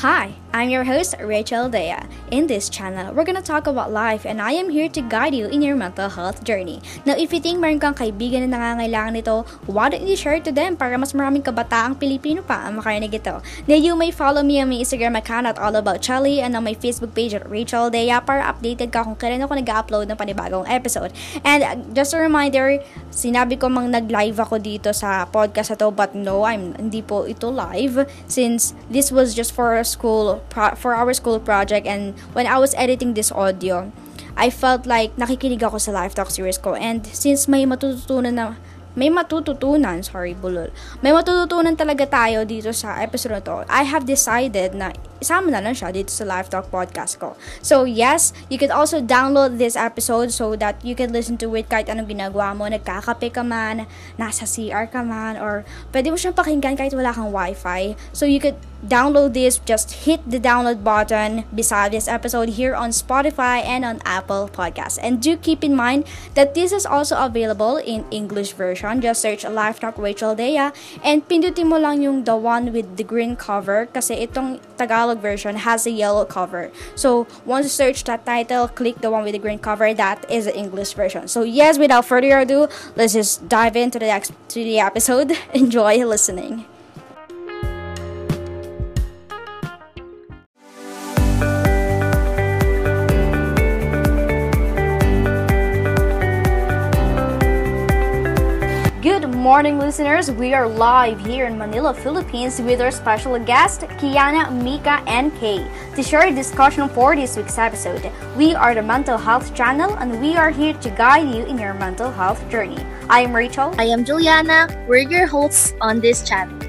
Hi, I'm your host, Rachel Dea. In this channel, we're gonna talk about life and I am here to guide you in your mental health journey. Now, if you think meron kang kaibigan na nangangailangan nito, why don't you share to them para mas maraming kabataang Pilipino pa ang makarinig ito. Now, you may follow me on my Instagram account at All About Charlie and on my Facebook page at Rachel Dea para updated ka kung kailan ako nag-upload ng panibagong episode. And uh, just a reminder, sinabi ko mang nag-live ako dito sa podcast na but no, I'm hindi po ito live since this was just for school pro- for our school project and when I was editing this audio I felt like nakikinig ako sa live talk series ko and since may matututunan na may matututunan, sorry, bulol. May matututunan talaga tayo dito sa episode na to. I have decided na isama na lang siya dito sa Live Talk podcast ko. So, yes, you can also download this episode so that you can listen to it kahit anong ginagawa mo. Nagkakape ka man, nasa CR ka man, or pwede mo siyang pakinggan kahit wala kang wifi. So, you could download this, just hit the download button beside this episode here on Spotify and on Apple Podcasts. And do keep in mind that this is also available in English version. Just search Live Talk Rachel Dea and pindutin mo lang yung the one with the green cover kasi itong Tagalog version has a yellow cover. So, once you search that title, click the one with the green cover. That is the English version. So, yes, without further ado, let's just dive into the, ex- to the episode. Enjoy listening. Morning, listeners. We are live here in Manila, Philippines, with our special guest, Kiana, Mika, and Kay, to share a discussion for this week's episode. We are the Mental Health Channel, and we are here to guide you in your mental health journey. I am Rachel. I am Juliana. We're your hosts on this channel.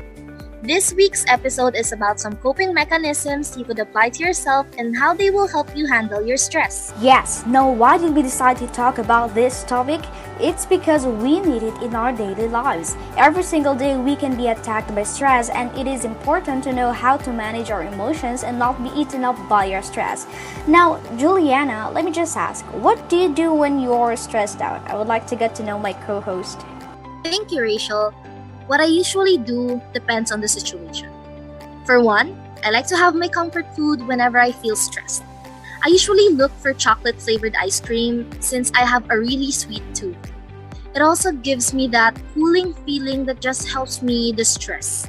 This week's episode is about some coping mechanisms you could apply to yourself and how they will help you handle your stress. Yes, now why did we decide to talk about this topic? It's because we need it in our daily lives. Every single day we can be attacked by stress and it is important to know how to manage our emotions and not be eaten up by our stress. Now, Juliana, let me just ask, what do you do when you're stressed out? I would like to get to know my co-host. Thank you, Rachel. What I usually do depends on the situation. For one, I like to have my comfort food whenever I feel stressed. I usually look for chocolate flavored ice cream since I have a really sweet tooth. It also gives me that cooling feeling that just helps me distress.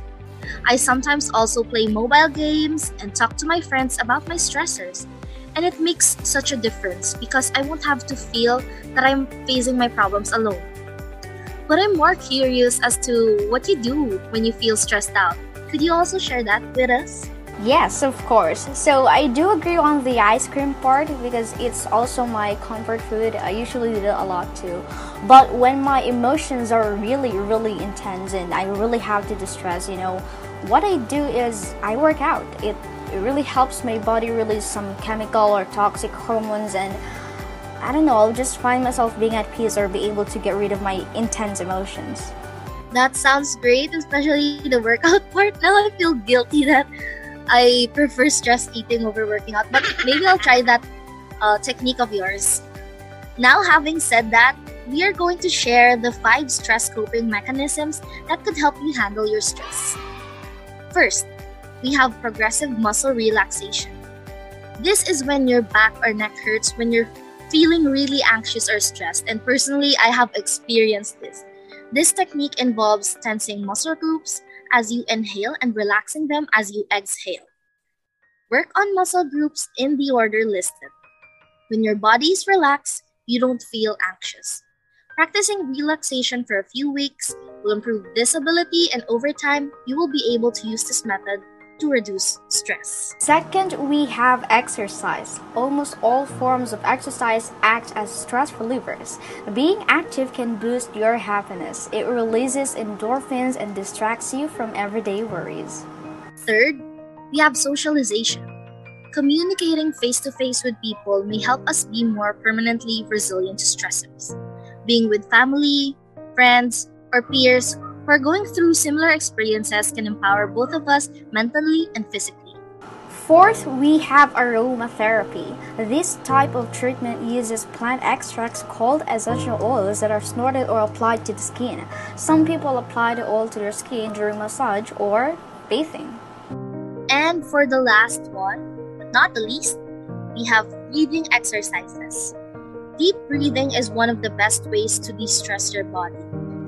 I sometimes also play mobile games and talk to my friends about my stressors. And it makes such a difference because I won't have to feel that I'm facing my problems alone. But I'm more curious as to what you do when you feel stressed out. Could you also share that with us? Yes, of course. So I do agree on the ice cream part because it's also my comfort food. I usually do a lot too. But when my emotions are really, really intense and I really have to distress, you know, what I do is I work out. It, it really helps my body release some chemical or toxic hormones and I don't know, I'll just find myself being at peace or be able to get rid of my intense emotions. That sounds great, especially the workout part. Now I feel guilty that I prefer stress eating over working out, but maybe I'll try that uh, technique of yours. Now, having said that, we are going to share the five stress coping mechanisms that could help you handle your stress. First, we have progressive muscle relaxation. This is when your back or neck hurts when you're feeling really anxious or stressed, and personally, I have experienced this. This technique involves tensing muscle groups as you inhale and relaxing them as you exhale. Work on muscle groups in the order listed. When your body is relaxed, you don't feel anxious. Practicing relaxation for a few weeks will improve this ability, and over time, you will be able to use this method to reduce stress. Second, we have exercise. Almost all forms of exercise act as stress relievers. Being active can boost your happiness. It releases endorphins and distracts you from everyday worries. Third, we have socialization. Communicating face to face with people may help us be more permanently resilient to stressors. Being with family, friends, or peers who are going through similar experiences can empower both of us mentally and physically. Fourth, we have aromatherapy. This type of treatment uses plant extracts called essential oils that are snorted or applied to the skin. Some people apply the oil to their skin during massage or bathing. And for the last one, but not the least, we have breathing exercises. Deep breathing is one of the best ways to de stress your body.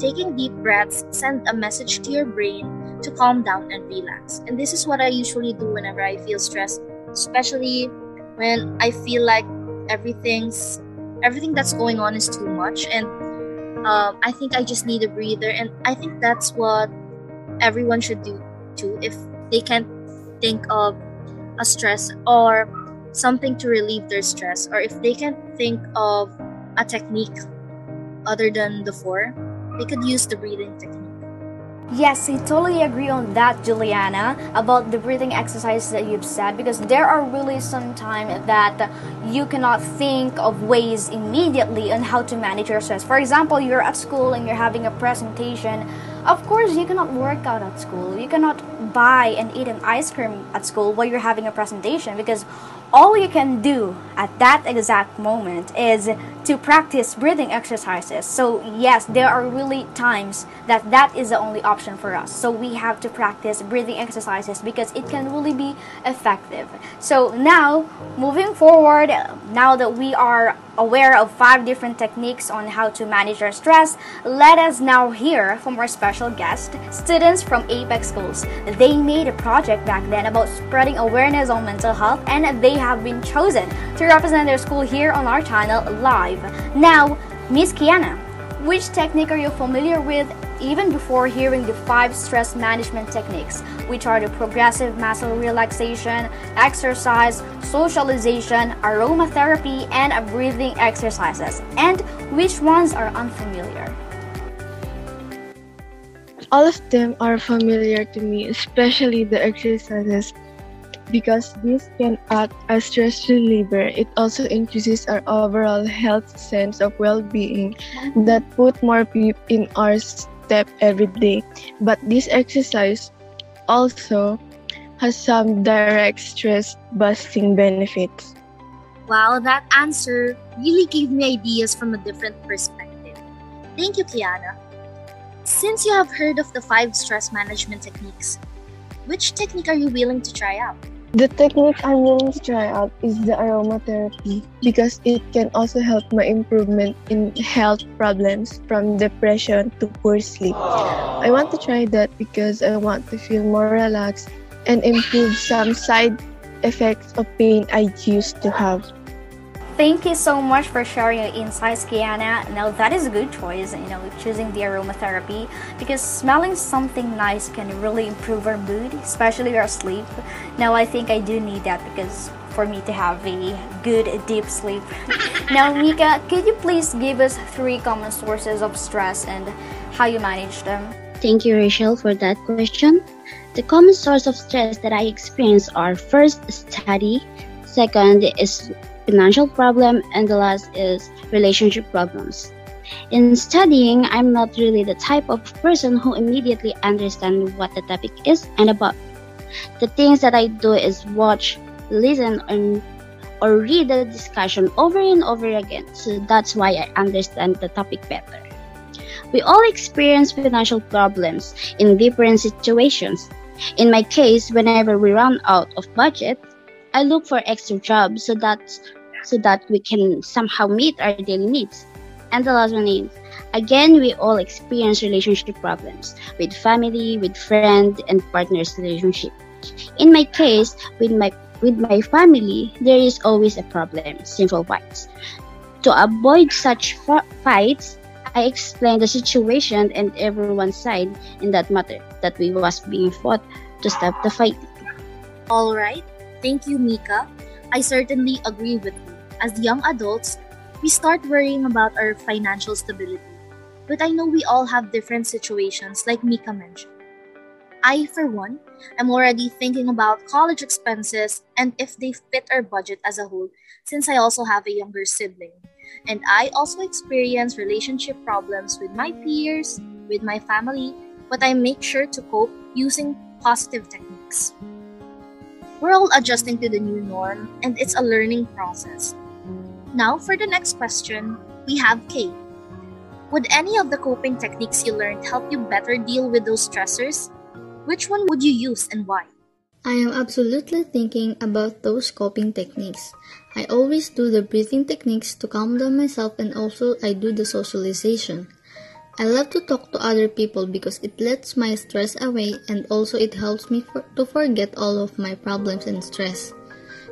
Taking deep breaths send a message to your brain to calm down and relax. And this is what I usually do whenever I feel stressed, especially when I feel like everything's everything that's going on is too much. And um, I think I just need a breather. And I think that's what everyone should do too if they can't think of a stress or something to relieve their stress or if they can't think of a technique other than the four they could use the breathing technique Yes, I totally agree on that, Juliana, about the breathing exercises that you've said because there are really some time that you cannot think of ways immediately on how to manage your stress. For example, you're at school and you're having a presentation. Of course, you cannot work out at school. You cannot buy and eat an ice cream at school while you're having a presentation because all you can do at that exact moment is to practice breathing exercises. So, yes, there are really times that that is the only option for us. So, we have to practice breathing exercises because it can really be effective. So, now moving forward, now that we are aware of five different techniques on how to manage our stress, let us now hear from our special guest, students from Apex Schools. They made a project back then about spreading awareness on mental health and they have been chosen to represent their school here on our channel live. Now, Miss Kiana, which technique are you familiar with even before hearing the five stress management techniques, which are the progressive muscle relaxation, exercise, socialization, aromatherapy, and breathing exercises, and which ones are unfamiliar? All of them are familiar to me, especially the exercises because this can act as stress reliever. It also increases our overall health sense of well-being that put more pep in our step every day. But this exercise also has some direct stress busting benefits. Wow, that answer really gave me ideas from a different perspective. Thank you, Kiana. Since you have heard of the five stress management techniques, which technique are you willing to try out? The technique I'm willing to try out is the aromatherapy because it can also help my improvement in health problems from depression to poor sleep. I want to try that because I want to feel more relaxed and improve some side effects of pain I used to have. Thank you so much for sharing your insights, Kiana. Now that is a good choice, you know, choosing the aromatherapy because smelling something nice can really improve our mood, especially our sleep. Now I think I do need that because for me to have a good deep sleep. now, Mika, could you please give us three common sources of stress and how you manage them? Thank you, Rachel, for that question. The common source of stress that I experience are first study, second is financial problem, and the last is relationship problems. In studying, I'm not really the type of person who immediately understand what the topic is and about. The things that I do is watch, listen, and or read the discussion over and over again. So that's why I understand the topic better. We all experience financial problems in different situations. In my case, whenever we run out of budget, I look for extra jobs so that so that we can somehow meet our daily needs. And the last one is again we all experience relationship problems with family, with friend and partners relationship. In my case, with my with my family, there is always a problem, simple fights. To avoid such fights, I explain the situation and everyone's side in that matter that we was being fought to stop the fight. All right. Thank you, Mika. I certainly agree with. As young adults, we start worrying about our financial stability. But I know we all have different situations, like Mika mentioned. I, for one, am already thinking about college expenses and if they fit our budget as a whole, since I also have a younger sibling. And I also experience relationship problems with my peers, with my family, but I make sure to cope using positive techniques. We're all adjusting to the new norm, and it's a learning process. Now, for the next question, we have Kate. Would any of the coping techniques you learned help you better deal with those stressors? Which one would you use and why? I am absolutely thinking about those coping techniques. I always do the breathing techniques to calm down myself and also I do the socialization. I love to talk to other people because it lets my stress away and also it helps me for, to forget all of my problems and stress.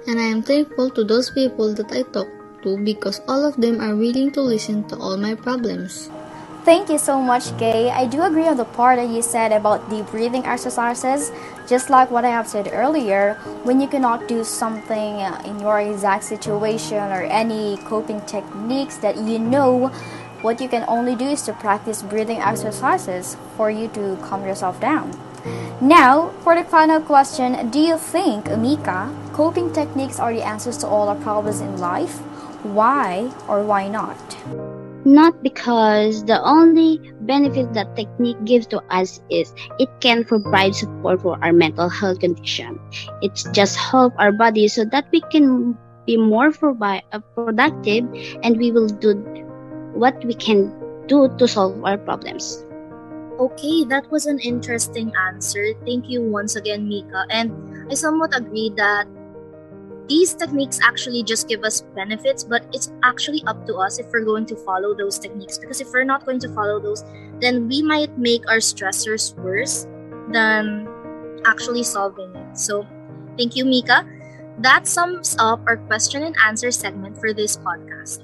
And I am thankful to those people that I talk to because all of them are willing to listen to all my problems. Thank you so much, Kay. I do agree on the part that you said about the breathing exercises. Just like what I have said earlier, when you cannot do something in your exact situation or any coping techniques that you know, what you can only do is to practice breathing exercises for you to calm yourself down. Now, for the final question, do you think, Mika, coping techniques are the answers to all our problems in life? Why or why not? Not because the only benefit that technique gives to us is it can provide support for our mental health condition. It's just help our body so that we can be more uh, productive and we will do what we can do to solve our problems. Okay, that was an interesting answer. Thank you once again, Mika. And I somewhat agree that these techniques actually just give us benefits, but it's actually up to us if we're going to follow those techniques. Because if we're not going to follow those, then we might make our stressors worse than actually solving it. So, thank you, Mika. That sums up our question and answer segment for this podcast.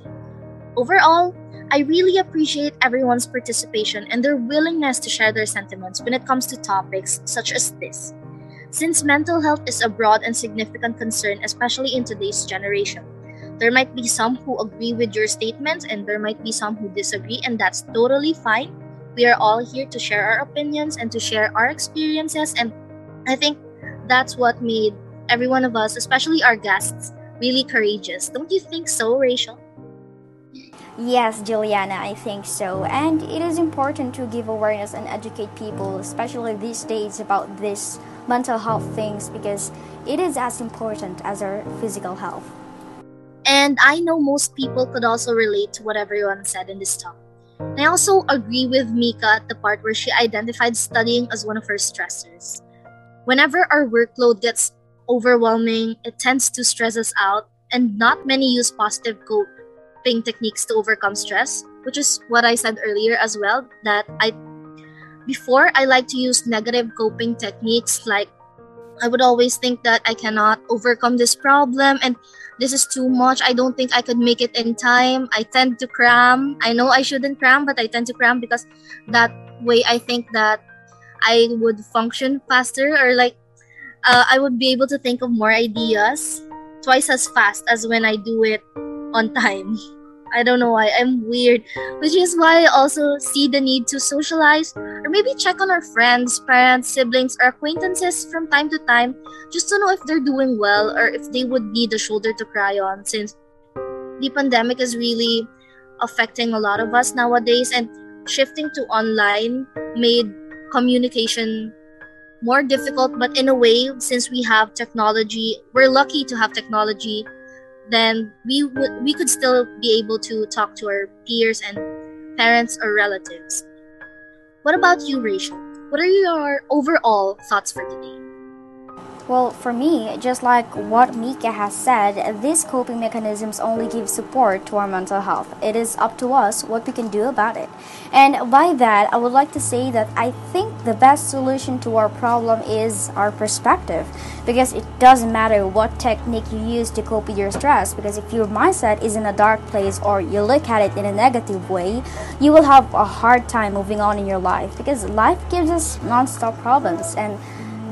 Overall, I really appreciate everyone's participation and their willingness to share their sentiments when it comes to topics such as this since mental health is a broad and significant concern, especially in today's generation. There might be some who agree with your statements, and there might be some who disagree, and that's totally fine. We are all here to share our opinions and to share our experiences, and I think that's what made every one of us, especially our guests, really courageous. Don't you think so, Rachel? Yes, Juliana, I think so. And it is important to give awareness and educate people, especially these days, about this mental health things because it is as important as our physical health. And I know most people could also relate to what everyone said in this talk. I also agree with Mika at the part where she identified studying as one of her stressors. Whenever our workload gets overwhelming, it tends to stress us out, and not many use positive coping techniques to overcome stress, which is what I said earlier as well. That I, before, I like to use negative coping techniques like I would always think that I cannot overcome this problem and this is too much. I don't think I could make it in time. I tend to cram. I know I shouldn't cram, but I tend to cram because that way I think that I would function faster or like uh, I would be able to think of more ideas twice as fast as when I do it on time. I don't know why. I'm weird. Which is why I also see the need to socialize or maybe check on our friends, parents, siblings, or acquaintances from time to time just to know if they're doing well or if they would need a shoulder to cry on since the pandemic is really affecting a lot of us nowadays and shifting to online made communication more difficult but in a way since we have technology we're lucky to have technology then we would we could still be able to talk to our peers and parents or relatives. What about you, Rachel? What are your overall thoughts for today? Well, for me, just like what Mika has said, these coping mechanisms only give support to our mental health. It is up to us what we can do about it. And by that, I would like to say that I think the best solution to our problem is our perspective. Because it doesn't matter what technique you use to cope with your stress, because if your mindset is in a dark place or you look at it in a negative way, you will have a hard time moving on in your life. Because life gives us non stop problems. And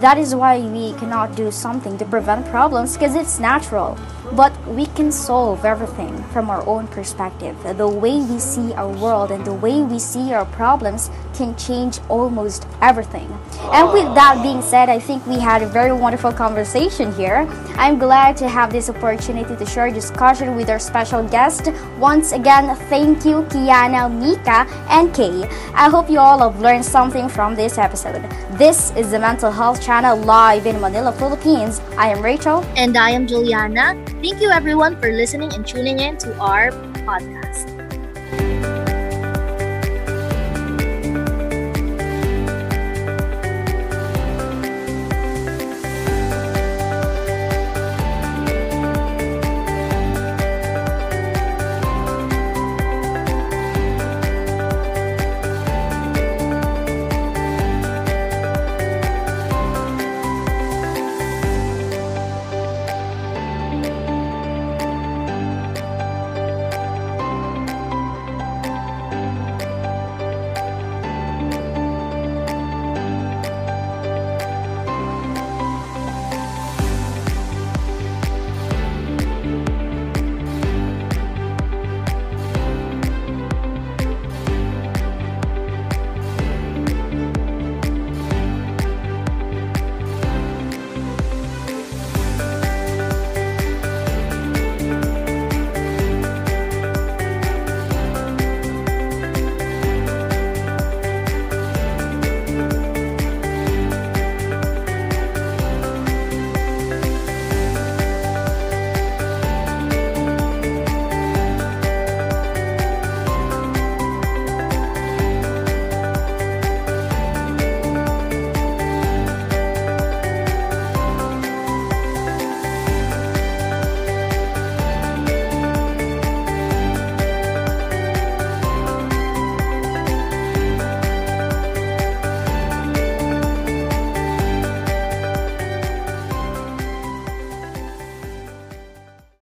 that is why we cannot do something to prevent problems because it's natural. But we can solve everything from our own perspective. The way we see our world and the way we see our problems can change almost everything. And with ah. that being said, I think we had a very wonderful conversation here. I'm glad to have this opportunity to share this discussion with our special guest. Once again, thank you, Kiana, Mika, and Kay. I hope you all have learned something from this episode. This is the Mental Health Channel live in Manila, Philippines. I am Rachel. And I am Juliana. Thank you everyone for listening and tuning in to our podcast.